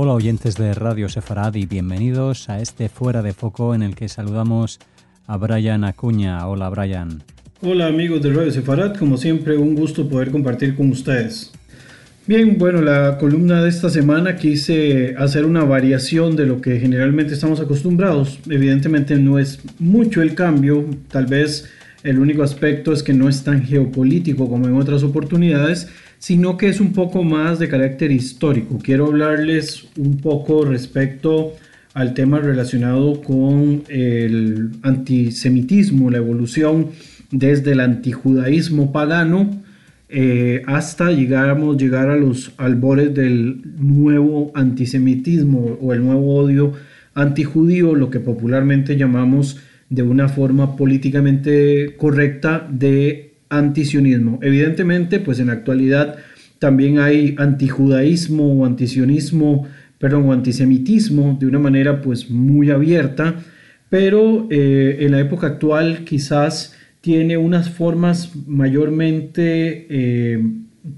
Hola oyentes de Radio Sefarad y bienvenidos a este Fuera de Foco en el que saludamos a Brian Acuña. Hola Brian. Hola amigos de Radio Sefarad, como siempre un gusto poder compartir con ustedes. Bien, bueno, la columna de esta semana quise hacer una variación de lo que generalmente estamos acostumbrados. Evidentemente no es mucho el cambio, tal vez el único aspecto es que no es tan geopolítico como en otras oportunidades, sino que es un poco más de carácter histórico. Quiero hablarles un poco respecto al tema relacionado con el antisemitismo, la evolución desde el antijudaísmo pagano eh, hasta llegamos, llegar a los albores del nuevo antisemitismo o el nuevo odio antijudío, lo que popularmente llamamos de una forma políticamente correcta de antisionismo. Evidentemente, pues en la actualidad también hay antijudaísmo o antisionismo, perdón, o antisemitismo de una manera pues muy abierta, pero eh, en la época actual quizás tiene unas formas mayormente, eh,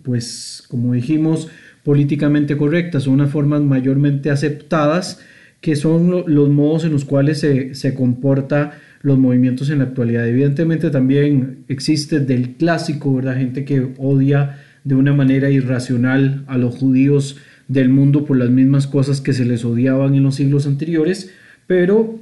pues como dijimos, políticamente correctas, o unas formas mayormente aceptadas, que son los modos en los cuales se, se comporta los movimientos en la actualidad. Evidentemente también existe del clásico, ¿verdad? Gente que odia de una manera irracional a los judíos del mundo por las mismas cosas que se les odiaban en los siglos anteriores, pero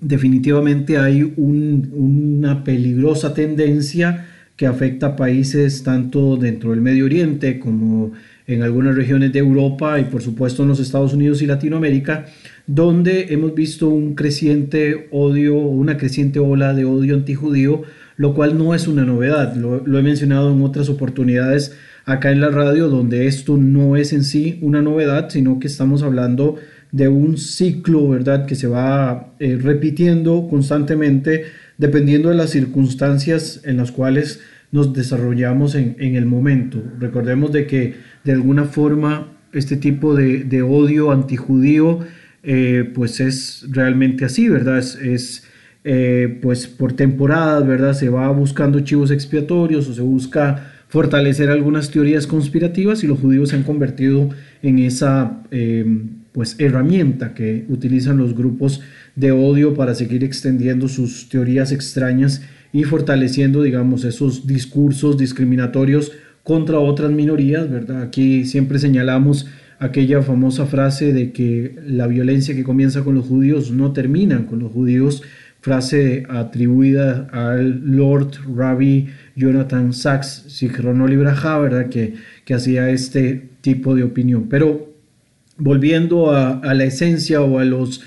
definitivamente hay una peligrosa tendencia que afecta a países tanto dentro del Medio Oriente como en algunas regiones de Europa y por supuesto en los Estados Unidos y Latinoamérica, donde hemos visto un creciente odio, una creciente ola de odio antijudío, lo cual no es una novedad, lo, he mencionado en otras oportunidades acá en la radio, donde esto no es en sí una novedad, sino que estamos hablando de un ciclo, ¿verdad?, que se va eh, repitiendo constantemente dependiendo de las circunstancias en las cuales nos desarrollamos en, el momento. Recordemos de que de alguna forma este tipo de, de odio antijudío eh, pues es realmente así, ¿verdad? Es, eh, pues por temporadas, ¿verdad? Se va buscando chivos expiatorios o se busca fortalecer algunas teorías conspirativas y los judíos se han convertido en esa em, pues herramienta que utilizan los grupos de odio para seguir extendiendo sus teorías extrañas y fortaleciendo, digamos, esos discursos discriminatorios contra otras minorías, ¿verdad? Aquí siempre señalamos aquella famosa frase de que la violencia que comienza con los judíos no termina con los judíos, frase atribuida al Lord Rabbi Jonathan Sachs, Sichrono Libraja, ¿verdad? Que, que hacía este tipo de opinión. Pero volviendo a, la esencia o a los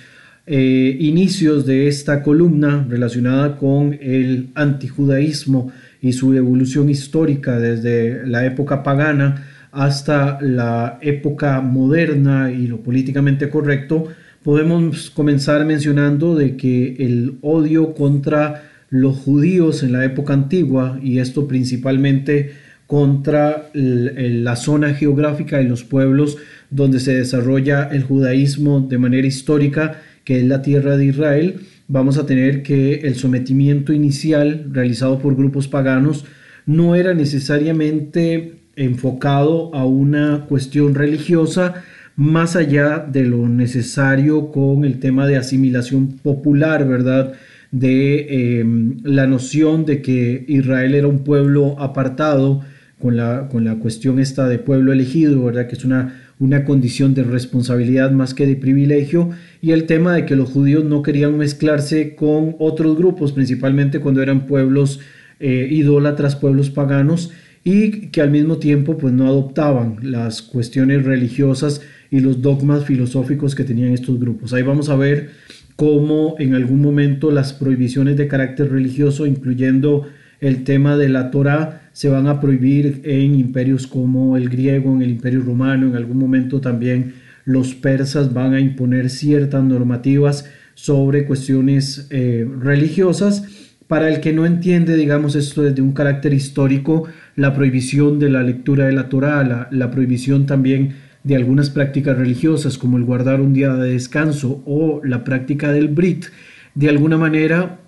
eh, inicios de esta columna relacionada con el antijudaísmo y su evolución histórica desde la época pagana, hasta la época moderna y lo políticamente correcto, podemos comenzar mencionando de que el odio contra los judíos en la época antigua, y esto principalmente contra la zona geográfica y los pueblos donde se desarrolla el judaísmo de manera histórica, que es la tierra de Israel, vamos a tener que el sometimiento inicial realizado por grupos paganos no era necesariamente enfocado a una cuestión religiosa más allá de lo necesario con el tema de asimilación popular, ¿verdad? De em, la noción de que Israel era un pueblo apartado con la, con la cuestión esta de pueblo elegido, ¿verdad? Que es una, una condición de responsabilidad más que de privilegio, y el tema de que los judíos no querían mezclarse con otros grupos, principalmente cuando eran pueblos eh, idólatras, pueblos paganos, y que al mismo tiempo pues no adoptaban las cuestiones religiosas y los dogmas filosóficos que tenían estos grupos. Ahí vamos a ver cómo en algún momento las prohibiciones de carácter religioso, incluyendo el tema de la Torah, se van a prohibir en imperios como el griego, en el imperio romano, en algún momento también los persas van a imponer ciertas normativas sobre cuestiones eh, religiosas. Para el que no entiende, digamos, esto desde un carácter histórico, la prohibición de la lectura de la Torah, la, prohibición también de algunas prácticas religiosas como el guardar un día de descanso o la práctica del Brit, de alguna manera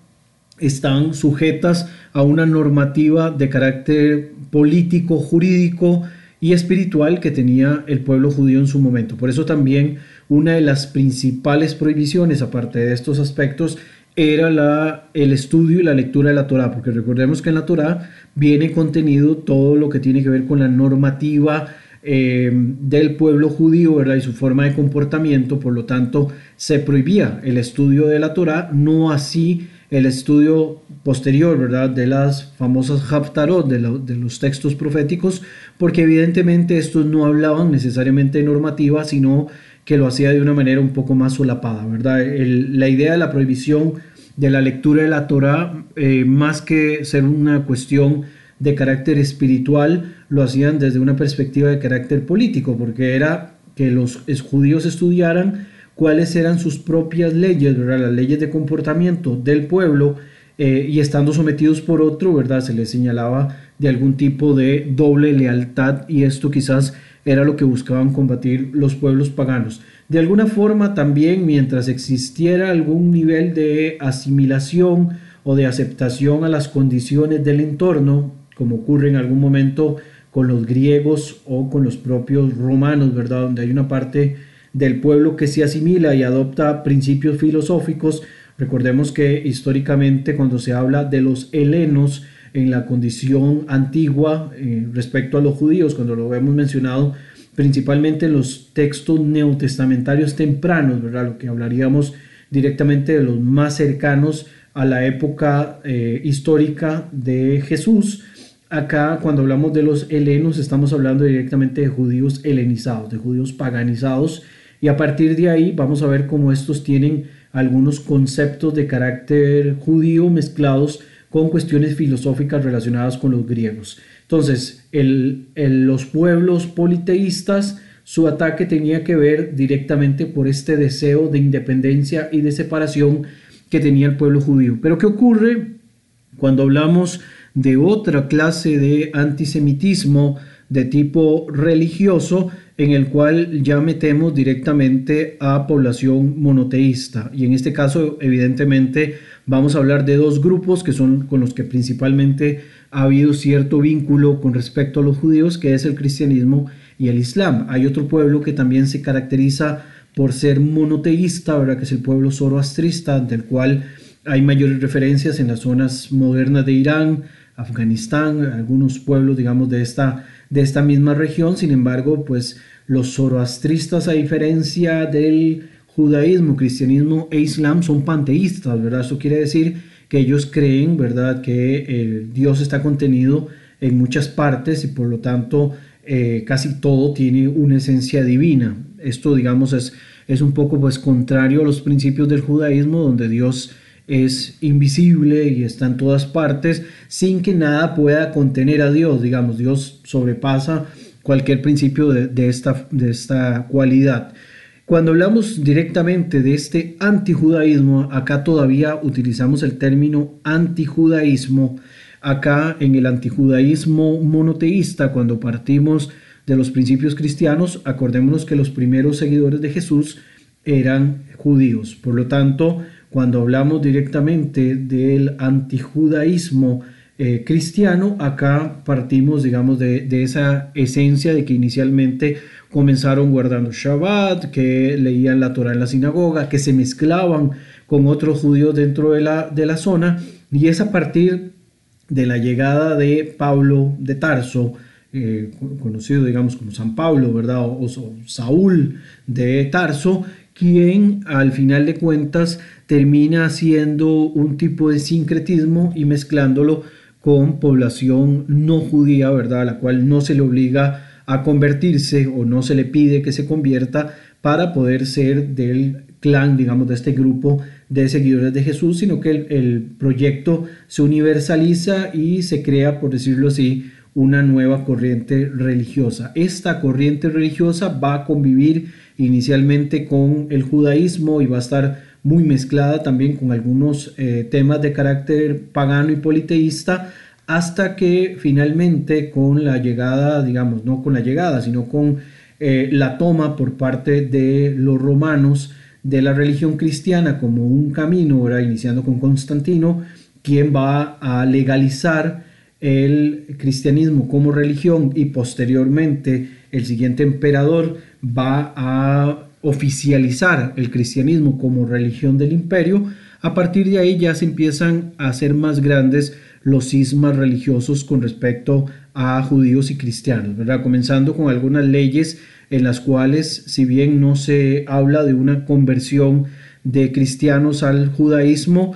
están sujetas a una normativa de carácter político, jurídico y espiritual que tenía el pueblo judío en su momento. Por eso también una de las principales prohibiciones, aparte de estos aspectos, era la, el estudio y la lectura de la Torah, porque recordemos que en la Torah viene contenido todo lo que tiene que ver con la normativa eh, del pueblo judío y su forma de comportamiento, por lo tanto se prohibía el estudio de la Torah, no así el estudio posterior, ¿verdad? De las famosas Haftarot, de, los textos proféticos, porque evidentemente estos no hablaban necesariamente de normativa, sino que lo hacía de una manera un poco más solapada, ¿verdad? la idea de la prohibición de la lectura de la Torah, eh, más que ser una cuestión de carácter espiritual, lo hacían desde una perspectiva de carácter político, porque era que los judíos estudiaran cuáles eran sus propias leyes, ¿verdad? las leyes de comportamiento del pueblo, eh, y estando sometidos por otro, ¿verdad? se les señalaba de algún tipo de doble lealtad, y esto quizás era lo que buscaban combatir los pueblos paganos. De alguna forma también mientras existiera algún nivel de asimilación o de aceptación a las condiciones del entorno, como ocurre en algún momento con los griegos o con los propios romanos, ¿verdad? Donde hay una parte del pueblo que se asimila y adopta principios filosóficos. Recordemos que históricamente cuando se habla de los helenos, en la condición antigua eh, respecto a los judíos, cuando lo hemos mencionado principalmente en los textos neotestamentarios tempranos, ¿verdad? Lo que hablaríamos directamente de los más cercanos a la época eh, histórica de Jesús. Acá cuando hablamos de los helenos estamos hablando directamente de judíos helenizados, de judíos paganizados y a partir de ahí vamos a ver cómo estos tienen algunos conceptos de carácter judío mezclados con cuestiones filosóficas relacionadas con los griegos. Entonces, el, los pueblos politeístas, su ataque tenía que ver directamente por este deseo de independencia y de separación que tenía el pueblo judío. Pero ¿qué ocurre cuando hablamos de otra clase de antisemitismo de tipo religioso en el cual ya metemos directamente a población monoteísta? Y en este caso, evidentemente, vamos a hablar de dos grupos que son con los que principalmente ha habido cierto vínculo con respecto a los judíos, que es el cristianismo y el islam. Hay otro pueblo que también se caracteriza por ser monoteísta, ¿verdad? que es el pueblo zoroastrista, del cual hay mayores referencias en las zonas modernas de Irán, Afganistán, algunos pueblos, digamos, de esta, de esta misma región. Sin embargo, pues los zoroastristas, a diferencia del judaísmo, cristianismo e islam son panteístas, ¿verdad? Eso quiere decir que ellos creen, ¿verdad?, que el Dios está contenido en muchas partes y por lo tanto eh, casi todo tiene una esencia divina. Esto, digamos, es, es un poco pues contrario a los principios del judaísmo, donde Dios es invisible y está en todas partes, sin que nada pueda contener a Dios. Digamos, Dios sobrepasa cualquier principio de, esta, de esta cualidad. Cuando hablamos directamente de este antijudaísmo, acá todavía utilizamos el término antijudaísmo. Acá en el antijudaísmo monoteísta, cuando partimos de los principios cristianos, acordémonos que los primeros seguidores de Jesús eran judíos. Por lo tanto, cuando hablamos directamente del antijudaísmo eh, cristiano, acá partimos, digamos, de, esa esencia de que inicialmente comenzaron guardando Shabbat, que leían la Torah en la sinagoga, que se mezclaban con otros judíos dentro de la, de la zona, y es a partir de la llegada de Pablo de Tarso, eh, conocido digamos como San Pablo, ¿verdad? O, o, Saúl de Tarso, quien al final de cuentas termina haciendo un tipo de sincretismo y mezclándolo con población no judía, ¿verdad? A la cual no se le obliga a convertirse o no se le pide que se convierta para poder ser del clan, digamos, de este grupo de seguidores de Jesús, sino que el, proyecto se universaliza y se crea, por decirlo así, una nueva corriente religiosa. Esta corriente religiosa va a convivir inicialmente con el judaísmo y va a estar muy mezclada también con algunos eh, temas de carácter pagano y politeísta, hasta que finalmente con la llegada, digamos, no con la llegada, sino con eh, la toma por parte de los romanos de la religión cristiana como un camino, ¿verdad? iniciando con Constantino, quien va a legalizar el cristianismo como religión y posteriormente el siguiente emperador va a oficializar el cristianismo como religión del imperio, a partir de ahí ya se empiezan a hacer más grandes los cismas religiosos con respecto a judíos y cristianos, ¿verdad? Comenzando con algunas leyes en las cuales, si bien no se habla de una conversión de cristianos al judaísmo,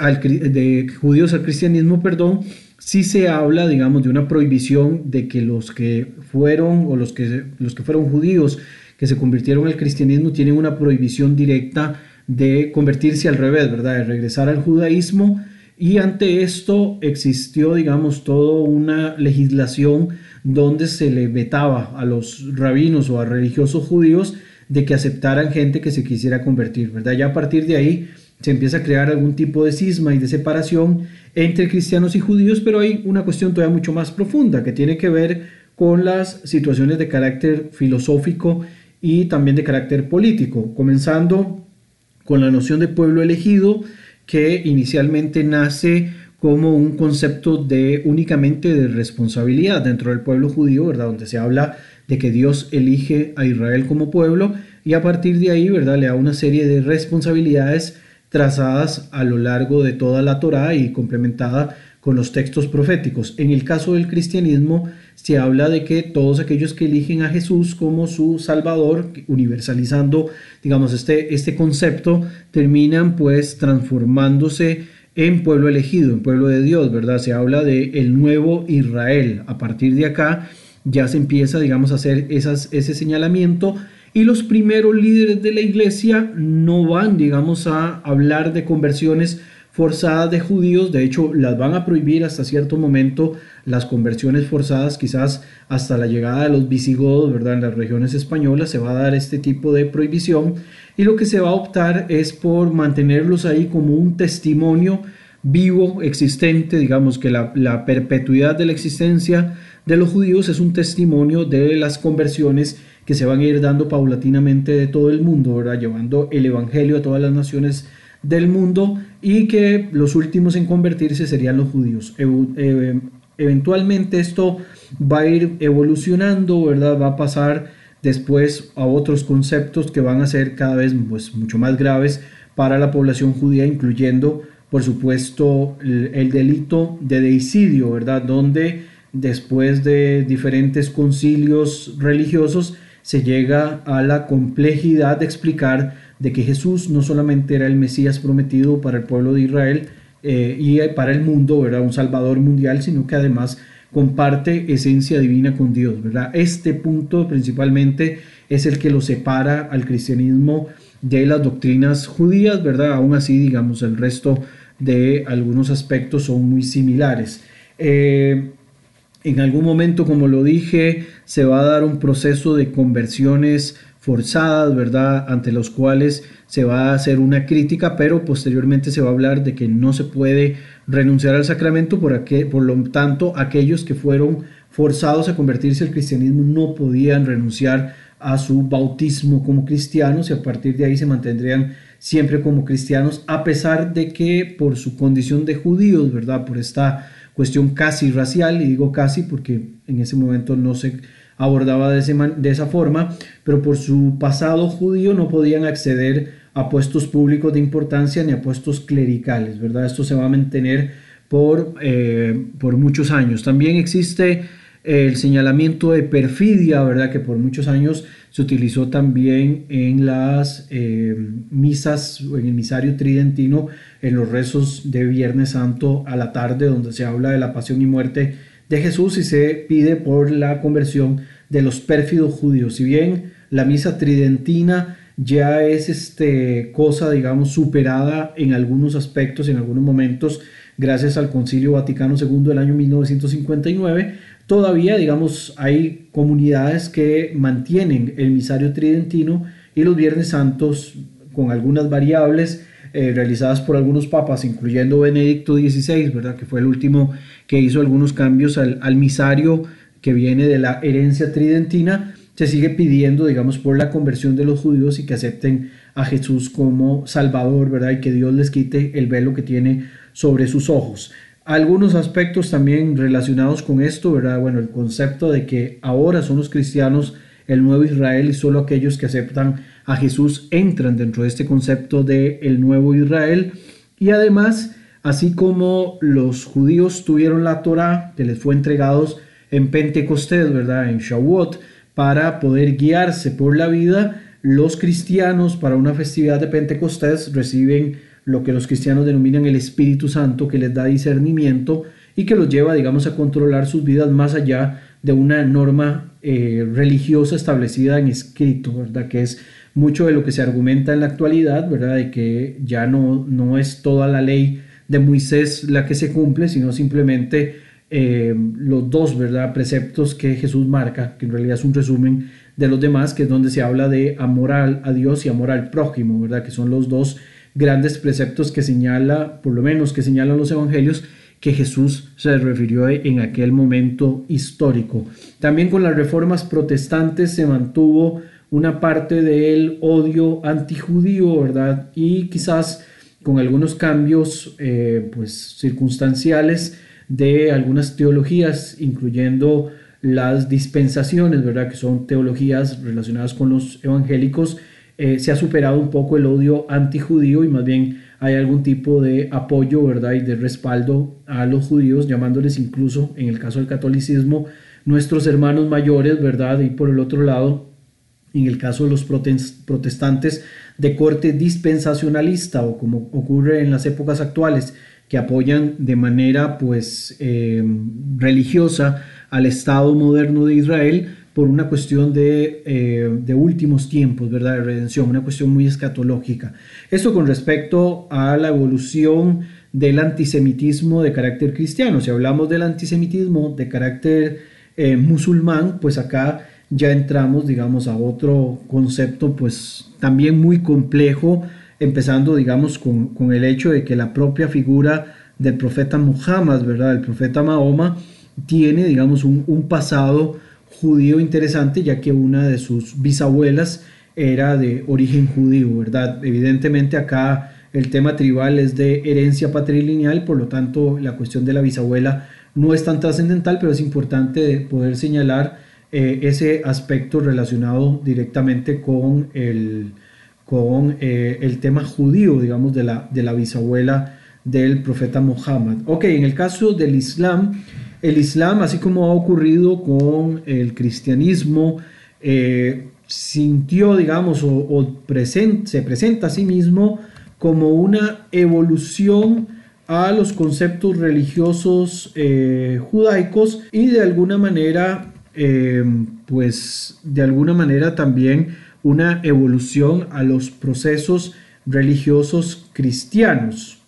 de judíos al cristianismo, perdón, sí se habla, digamos, de una prohibición de que los que fueron o los que, los que fueron judíos que se convirtieron al cristianismo tienen una prohibición directa de convertirse al revés, ¿verdad? De regresar al judaísmo. Y ante esto existió, digamos, toda una legislación donde se le vetaba a los rabinos o a religiosos judíos de que aceptaran gente que se quisiera convertir, ¿verdad? Ya a partir de ahí se empieza a crear algún tipo de cisma y de separación entre cristianos y judíos, pero hay una cuestión todavía mucho más profunda que tiene que ver con las situaciones de carácter filosófico y también de carácter político, comenzando con la noción de pueblo elegido que inicialmente nace como un concepto de únicamente de responsabilidad dentro del pueblo judío, ¿verdad? Donde se habla de que Dios elige a Israel como pueblo y a partir de ahí, ¿verdad? Le da una serie de responsabilidades trazadas a lo largo de toda la Torá y complementada con los textos proféticos. En el caso del cristianismo se habla de que todos aquellos que eligen a Jesús como su Salvador, universalizando, digamos, este, este concepto, terminan pues transformándose en pueblo elegido, en pueblo de Dios, ¿verdad? Se habla de el nuevo Israel. A partir de acá ya se empieza, digamos, a hacer esas, ese señalamiento y los primeros líderes de la iglesia no van, digamos, a hablar de conversiones forzadas de judíos, de hecho las van a prohibir hasta cierto momento las conversiones forzadas, quizás hasta la llegada de los visigodos, ¿verdad? En las regiones españolas se va a dar este tipo de prohibición y lo que se va a optar es por mantenerlos ahí como un testimonio vivo, existente, digamos que la, la perpetuidad de la existencia de los judíos es un testimonio de las conversiones que se van a ir dando paulatinamente de todo el mundo, ¿verdad? llevando el Evangelio a todas las naciones del mundo y que los últimos en convertirse serían los judíos. eventualmente esto va a ir evolucionando, ¿verdad? Va a pasar después a otros conceptos que van a ser cada vez pues, mucho más graves para la población judía, incluyendo, por supuesto, el, el delito de deicidio, ¿verdad? Donde después de diferentes concilios religiosos se llega a la complejidad de explicar de que Jesús no solamente era el Mesías prometido para el pueblo de Israel eh, y para el mundo, era un Salvador mundial, sino que además comparte esencia divina con Dios, ¿verdad? Este punto principalmente es el que lo separa al cristianismo de las doctrinas judías, ¿verdad? Aún así, digamos, el resto de algunos aspectos son muy similares. Eh, en algún momento, como lo dije, se va a dar un proceso de conversiones forzadas, ¿verdad? Ante los cuales se va a hacer una crítica, pero posteriormente se va a hablar de que no se puede renunciar al sacramento, por, lo tanto, aquellos que fueron forzados a convertirse al cristianismo no podían renunciar a su bautismo como cristianos y a partir de ahí se mantendrían siempre como cristianos, a pesar de que por su condición de judíos, ¿verdad? Por esta cuestión casi racial, y digo casi porque en ese momento no se abordaba de, de esa forma, pero por su pasado judío no podían acceder a puestos públicos de importancia ni a puestos clericales, ¿verdad? Esto se va a mantener por, eh, por muchos años. También existe el señalamiento de perfidia, ¿verdad? Que por muchos años se utilizó también en las eh, misas, en el misario tridentino, en los rezos de Viernes Santo a la tarde, donde se habla de la pasión y muerte de Jesús y se pide por la conversión de los pérfidos judíos. Si bien la misa tridentina ya es este, cosa, digamos, superada en algunos aspectos, en algunos momentos, gracias al Concilio Vaticano II del año 1959, todavía, digamos, hay comunidades que mantienen el misario tridentino y los Viernes Santos con algunas variables eh, realizadas por algunos papas, incluyendo Benedicto XVI, ¿verdad? que fue el último que hizo algunos cambios al, al misario que viene de la herencia tridentina, se sigue pidiendo, digamos, por la conversión de los judíos y que acepten a Jesús como Salvador, ¿verdad? Y que Dios les quite el velo que tiene sobre sus ojos. Algunos aspectos también relacionados con esto, ¿verdad? Bueno, el concepto de que ahora son los cristianos el nuevo Israel y solo aquellos que aceptan a Jesús entran dentro de este concepto de el nuevo Israel y además así como los judíos tuvieron la Torá que les fue entregados en Pentecostés, ¿verdad? En Shavuot para poder guiarse por la vida, los cristianos para una festividad de Pentecostés reciben lo que los cristianos denominan el Espíritu Santo que les da discernimiento y que los lleva, digamos, a controlar sus vidas más allá de una norma eh, religiosa establecida en escrito, ¿verdad? Que es mucho de lo que se argumenta en la actualidad, ¿verdad? De que ya no, no es toda la ley de Moisés la que se cumple, sino simplemente eh, los dos, ¿verdad? Preceptos que Jesús marca, que en realidad es un resumen de los demás, que es donde se habla de amor a Dios y amor al prójimo, ¿verdad? Que son los dos grandes preceptos que señala, por lo menos que señalan los evangelios, que Jesús se refirió en aquel momento histórico. También con las reformas protestantes se mantuvo una parte del odio antijudío, ¿verdad? Y quizás con algunos cambios eh, pues, circunstanciales de algunas teologías, incluyendo las dispensaciones, ¿verdad? Que son teologías relacionadas con los evangélicos, eh, se ha superado un poco el odio antijudío y más bien hay algún tipo de apoyo, ¿verdad? Y de respaldo a los judíos, llamándoles incluso, en el caso del catolicismo, nuestros hermanos mayores, ¿verdad? Y por el otro lado, en el caso de los protestantes de corte dispensacionalista o como ocurre en las épocas actuales, que apoyan de manera pues eh, religiosa al Estado moderno de Israel, por una cuestión eh, de, últimos tiempos, ¿verdad? De redención, una cuestión muy escatológica. Esto con respecto a la evolución del antisemitismo de carácter cristiano. Si hablamos del antisemitismo de carácter eh, musulmán, pues acá ya entramos, digamos, a otro concepto, pues también muy complejo, empezando, digamos, con, el hecho de que la propia figura del profeta Muhammad, ¿verdad? El profeta Mahoma, tiene, digamos, un, un pasado judío interesante, ya que una de sus bisabuelas era de origen judío, ¿verdad? Evidentemente acá el tema tribal es de herencia patrilineal, por lo tanto la cuestión de la bisabuela no es tan trascendental, pero es importante poder señalar eh, ese aspecto relacionado directamente con el, con, eh, el tema judío, digamos, de la, de la bisabuela del profeta Muhammad. Ok, en el caso del Islam, el Islam, así como ha ocurrido con el cristianismo, eh, sintió, digamos, o, se presenta a sí mismo como una evolución a los conceptos religiosos eh, judaicos y de alguna manera, pues de alguna manera también una evolución a los procesos religiosos cristianos.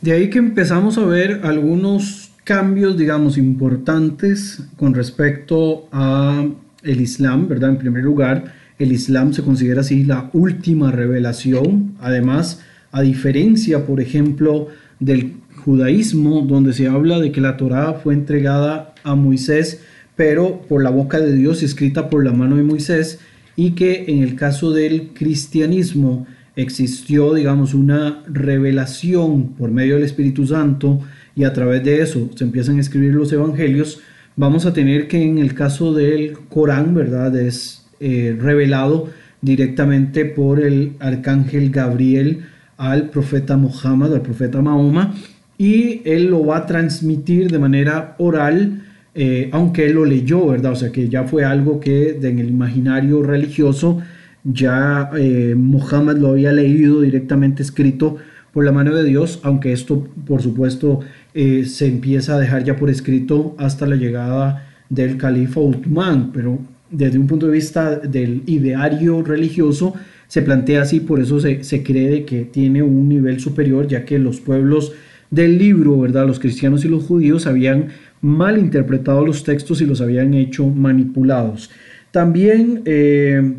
De ahí que empezamos a ver algunos cambios, digamos, importantes con respecto a el Islam, ¿verdad? En primer lugar, el Islam se considera así la última revelación. Además, a diferencia, por ejemplo, del judaísmo, donde se habla de que la Torá fue entregada a Moisés, pero por la boca de Dios y escrita por la mano de Moisés, y que en el caso del cristianismo existió, digamos, una revelación por medio del Espíritu Santo y a través de eso se empiezan a escribir los evangelios, vamos a tener que en el caso del Corán, ¿verdad? Es eh, revelado directamente por el arcángel Gabriel al profeta Muhammad, al profeta Mahoma, y él lo va a transmitir de manera oral, eh, aunque él lo leyó, ¿verdad? O sea que ya fue algo que en el imaginario religioso ya eh, Muhammad lo había leído directamente escrito por la mano de Dios, aunque esto por supuesto eh, se empieza a dejar ya por escrito hasta la llegada del califa Uthman, pero desde un punto de vista del ideario religioso se plantea así, por eso se, se cree que tiene un nivel superior, ya que los pueblos del libro, ¿verdad? Los cristianos y los judíos habían mal interpretado los textos y los habían hecho manipulados. También eh,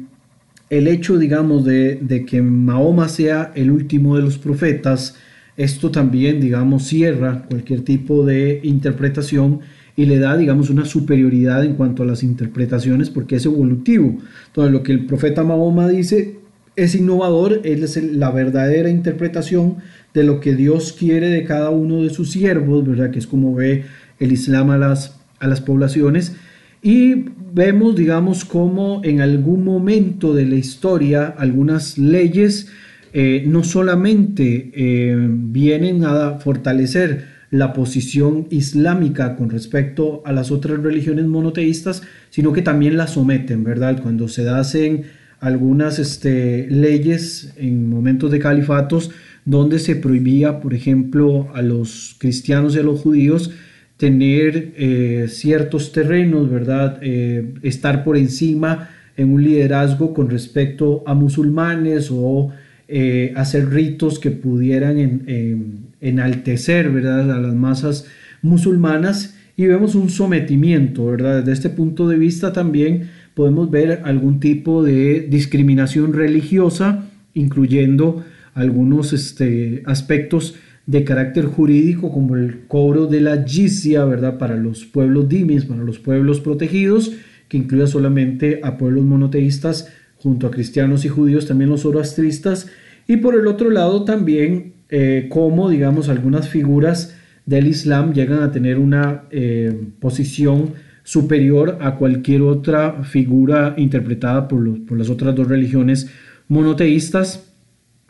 el hecho, digamos, de, que Mahoma sea el último de los profetas, esto también, digamos, cierra cualquier tipo de interpretación y le da, digamos, una superioridad en cuanto a las interpretaciones porque es evolutivo. Entonces, lo que el profeta Mahoma dice es innovador, él es la verdadera interpretación de lo que Dios quiere de cada uno de sus siervos, ¿verdad? Que es como ve el Islam a las, a las poblaciones y vemos, digamos, cómo en algún momento de la historia algunas leyes eh, no solamente eh, vienen a fortalecer la posición islámica con respecto a las otras religiones monoteístas, sino que también la someten, ¿verdad? Cuando se hacen algunas este, leyes en momentos de califatos donde se prohibía, por ejemplo, a los cristianos y a los judíos tener eh, ciertos terrenos, ¿verdad? estar por encima en un liderazgo con respecto a musulmanes o eh, hacer ritos que pudieran enaltecer ¿verdad? a las masas musulmanas y vemos un sometimiento, ¿verdad? Desde este punto de vista también podemos ver algún tipo de discriminación religiosa, incluyendo algunos este, aspectos de carácter jurídico como el cobro de la jizya, ¿verdad? Para los pueblos dimis, para los pueblos protegidos, que incluye solamente a pueblos monoteístas junto a cristianos y judíos, también los zoroastristas, y por el otro lado también eh, cómo, digamos, algunas figuras del Islam llegan a tener una eh, posición superior a cualquier otra figura interpretada por, por las otras dos religiones monoteístas.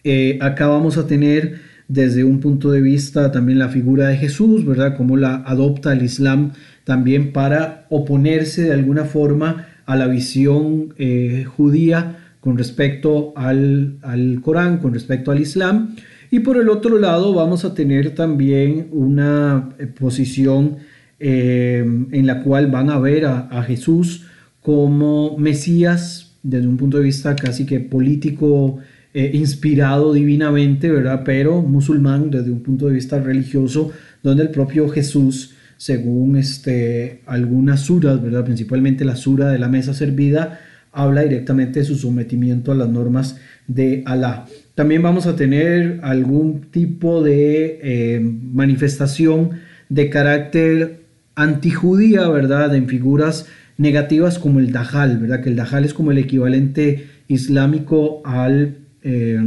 Eh, acá vamos a tener desde un punto de vista también la figura de Jesús, ¿verdad? Cómo la adopta el Islam también para oponerse de alguna forma a la visión eh, judía con respecto al, Corán, con respecto al Islam. Y por el otro lado vamos a tener también una eh, posición eh, en la cual van a ver a, Jesús como Mesías desde un punto de vista casi que político, inspirado divinamente, ¿verdad? Pero musulmán desde un punto de vista religioso, donde el propio Jesús según este, algunas suras, ¿verdad? principalmente la sura de la mesa servida, habla directamente de su sometimiento a las normas de Alá. También vamos a tener algún tipo de eh, manifestación de carácter antijudía, ¿verdad? En figuras negativas como el Dajjal, ¿verdad? Que el Dajjal es como el equivalente islámico al, eh,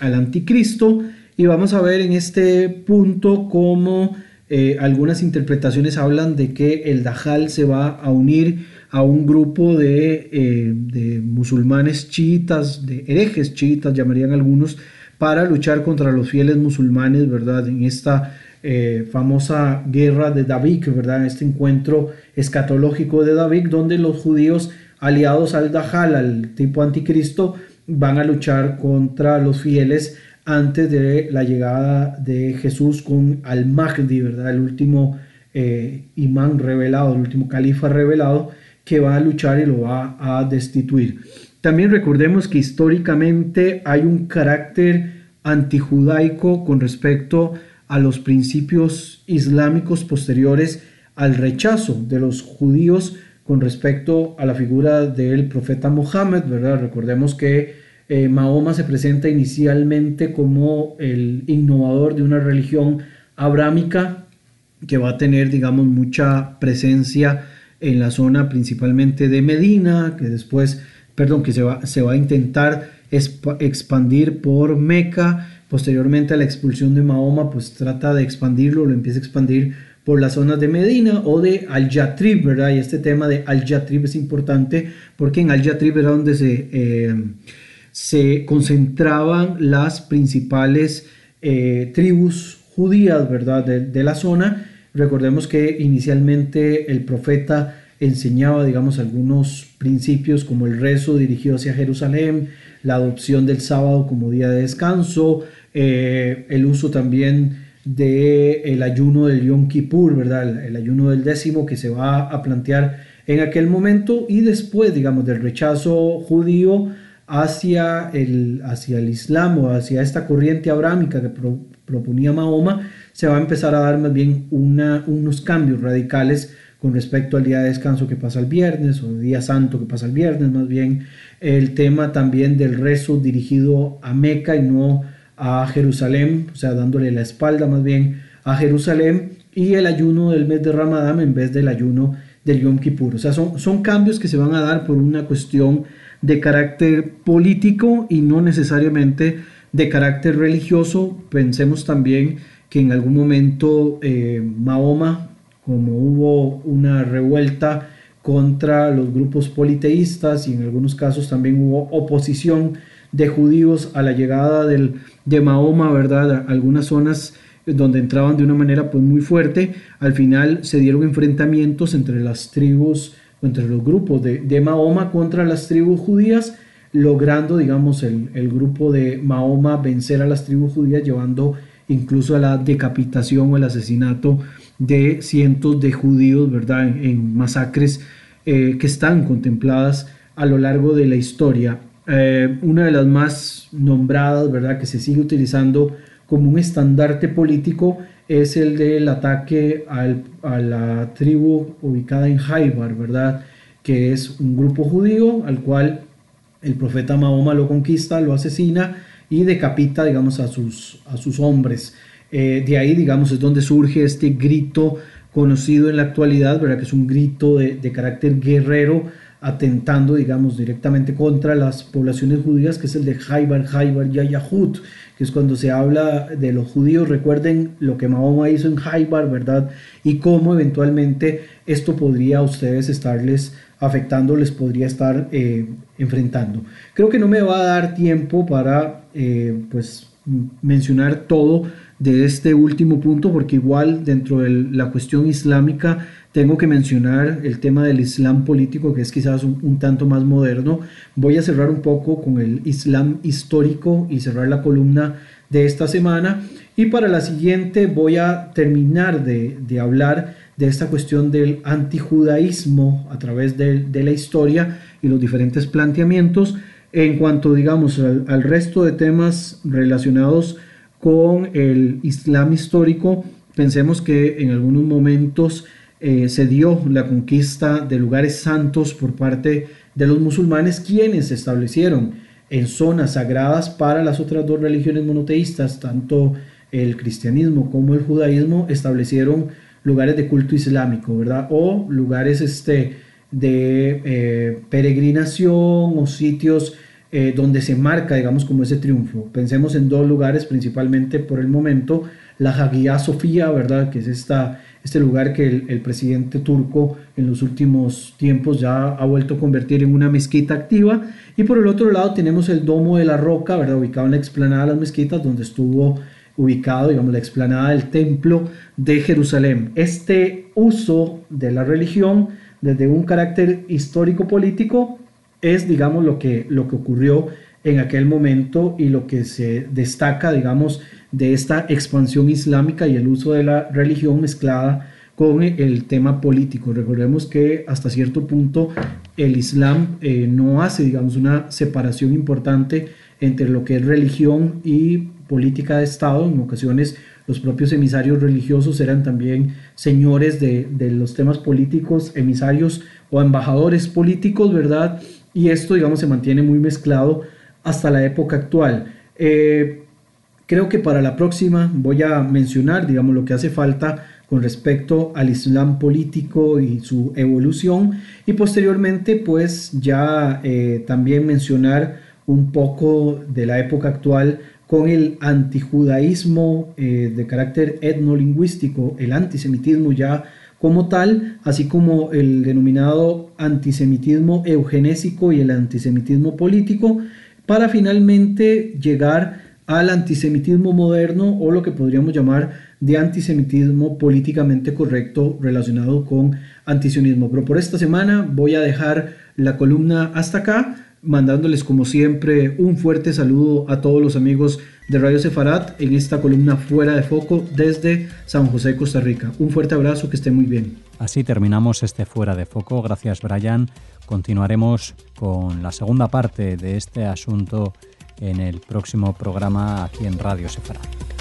al anticristo. Y vamos a ver en este punto cómo eh, algunas interpretaciones hablan de que el Dajjal se va a unir a un grupo de, eh, musulmanes chiitas, de herejes chiitas, llamarían algunos, para luchar contra los fieles musulmanes, ¿verdad? En esta eh, famosa guerra de David, ¿verdad? Este encuentro escatológico de David, donde los judíos aliados al Dajjal, al tipo anticristo, van a luchar contra los fieles antes de la llegada de Jesús con Al-Mahdi, ¿verdad? El último eh, imán revelado, el último califa revelado que va a luchar y lo va a destituir. También recordemos que históricamente hay un carácter antijudaico con respecto a los principios islámicos posteriores al rechazo de los judíos con respecto a la figura del profeta Mohammed, ¿verdad? Recordemos que eh, Mahoma se presenta inicialmente como el innovador de una religión abrámica que va a tener, digamos, mucha presencia en la zona principalmente de Medina, que después, perdón, que se va, se va a intentar expandir por Meca. Posteriormente a la expulsión de Mahoma, pues trata de expandirlo, lo empieza a expandir por las zonas de Medina o de Al-Yatrib, ¿verdad? Y este tema de Al-Yatrib es importante porque en Al-Yatrib era donde se... Eh, se concentraban las principales eh, tribus judías, ¿verdad?, de, la zona. Recordemos que inicialmente el profeta enseñaba, digamos, algunos principios como el rezo dirigido hacia Jerusalén, la adopción del sábado como día de descanso, eh, el uso también del el ayuno del Yom Kippur, ¿verdad? El, ayuno del décimo que se va a plantear en aquel momento y después, digamos, del rechazo judío hacia el, hacia el Islam o hacia esta corriente abrámica que proponía Mahoma, se va a empezar a dar más bien una, unos cambios radicales con respecto al día de descanso que pasa el viernes o el día santo que pasa el viernes, más bien el tema también del rezo dirigido a Meca y no a Jerusalén, o sea, dándole la espalda más bien a Jerusalén y el ayuno del mes de Ramadán en vez del ayuno del Yom Kippur. O sea, son, son cambios que se van a dar por una cuestión de carácter político y no necesariamente de carácter religioso. Pensemos también que en algún momento eh, Mahoma, como hubo una revuelta contra los grupos politeístas y en algunos casos también hubo oposición de judíos a la llegada del, de Mahoma, ¿verdad? algunas zonas donde entraban de una manera pues muy fuerte. Al final se dieron enfrentamientos entre las tribus, entre los grupos de, Mahoma contra las tribus judías, logrando, digamos, el, el, grupo de Mahoma vencer a las tribus judías, llevando incluso a la decapitación o el asesinato de cientos de judíos, ¿verdad? En, masacres eh, que están contempladas a lo largo de la historia. Eh, una de las más nombradas, ¿verdad? Que se sigue utilizando como un estandarte político es el del ataque a la tribu ubicada en Haibar, ¿verdad? Que es un grupo judío al cual el profeta Mahoma lo conquista, lo asesina y decapita, digamos, a sus, a sus hombres. Eh, de ahí, digamos, es donde surge este grito conocido en la actualidad, ¿verdad? que es un grito de, carácter guerrero, atentando, digamos, directamente contra las poblaciones judías, que es el de Haibar, Haibar, Yayahut, que es cuando se habla de los judíos, recuerden lo que Mahoma hizo en Haibar, ¿verdad? Y cómo eventualmente esto podría a ustedes estarles afectando, les podría estar eh, enfrentando. Creo que no me va a dar tiempo para, eh, pues, mencionar todo de este último punto, porque igual dentro de la cuestión islámica tengo que mencionar el tema del islam político, que es quizás un, tanto más moderno. Voy a cerrar un poco con el islam histórico y cerrar la columna de esta semana. Y para la siguiente voy a terminar de, hablar de esta cuestión del antijudaísmo a través de, la historia y los diferentes planteamientos en cuanto, digamos, al, al resto de temas relacionados con el Islam histórico, pensemos que en algunos momentos eh, se dio la conquista de lugares santos por parte de los musulmanes, quienes se establecieron en zonas sagradas para las otras dos religiones monoteístas, tanto el cristianismo como el judaísmo, establecieron lugares de culto islámico, ¿verdad? O lugares este, de eh, peregrinación o sitios eh, donde se marca, digamos, como ese triunfo. Pensemos en dos lugares, principalmente por el momento, la Hagia Sofía, ¿verdad? Que es esta, este lugar que el, presidente turco en los últimos tiempos ya ha vuelto a convertir en una mezquita activa. Y por el otro lado tenemos el Domo de la Roca, ¿verdad? Ubicado en la explanada de las mezquitas, donde estuvo ubicado, digamos, la explanada del Templo de Jerusalén. Este uso de la religión desde un carácter histórico-político es, digamos, lo que, lo que ocurrió en aquel momento y lo que se destaca, digamos, de esta expansión islámica y el uso de la religión mezclada con el tema político. Recordemos que hasta cierto punto el Islam eh, no hace, digamos, una separación importante entre lo que es religión y política de Estado. En ocasiones los propios emisarios religiosos eran también señores de, de los temas políticos, emisarios o embajadores políticos, ¿verdad? y esto, digamos, se mantiene muy mezclado hasta la época actual. Eh, creo que para la próxima voy a mencionar, digamos, lo que hace falta con respecto al Islam político y su evolución y posteriormente pues ya eh, también mencionar un poco de la época actual con el antijudaísmo eh, de carácter etnolingüístico, el antisemitismo ya como tal, así como el denominado antisemitismo eugenésico y el antisemitismo político, para finalmente llegar al antisemitismo moderno o lo que podríamos llamar de antisemitismo políticamente correcto relacionado con antisionismo. Pero por esta semana voy a dejar la columna hasta acá mandándoles como siempre un fuerte saludo a todos los amigos de Radio Sefarat en esta columna fuera de foco desde San José, Costa Rica. Un fuerte abrazo, que esté muy bien. Así terminamos este fuera de foco. Gracias Brian. Continuaremos con la segunda parte de este asunto en el próximo programa aquí en Radio Sefarat.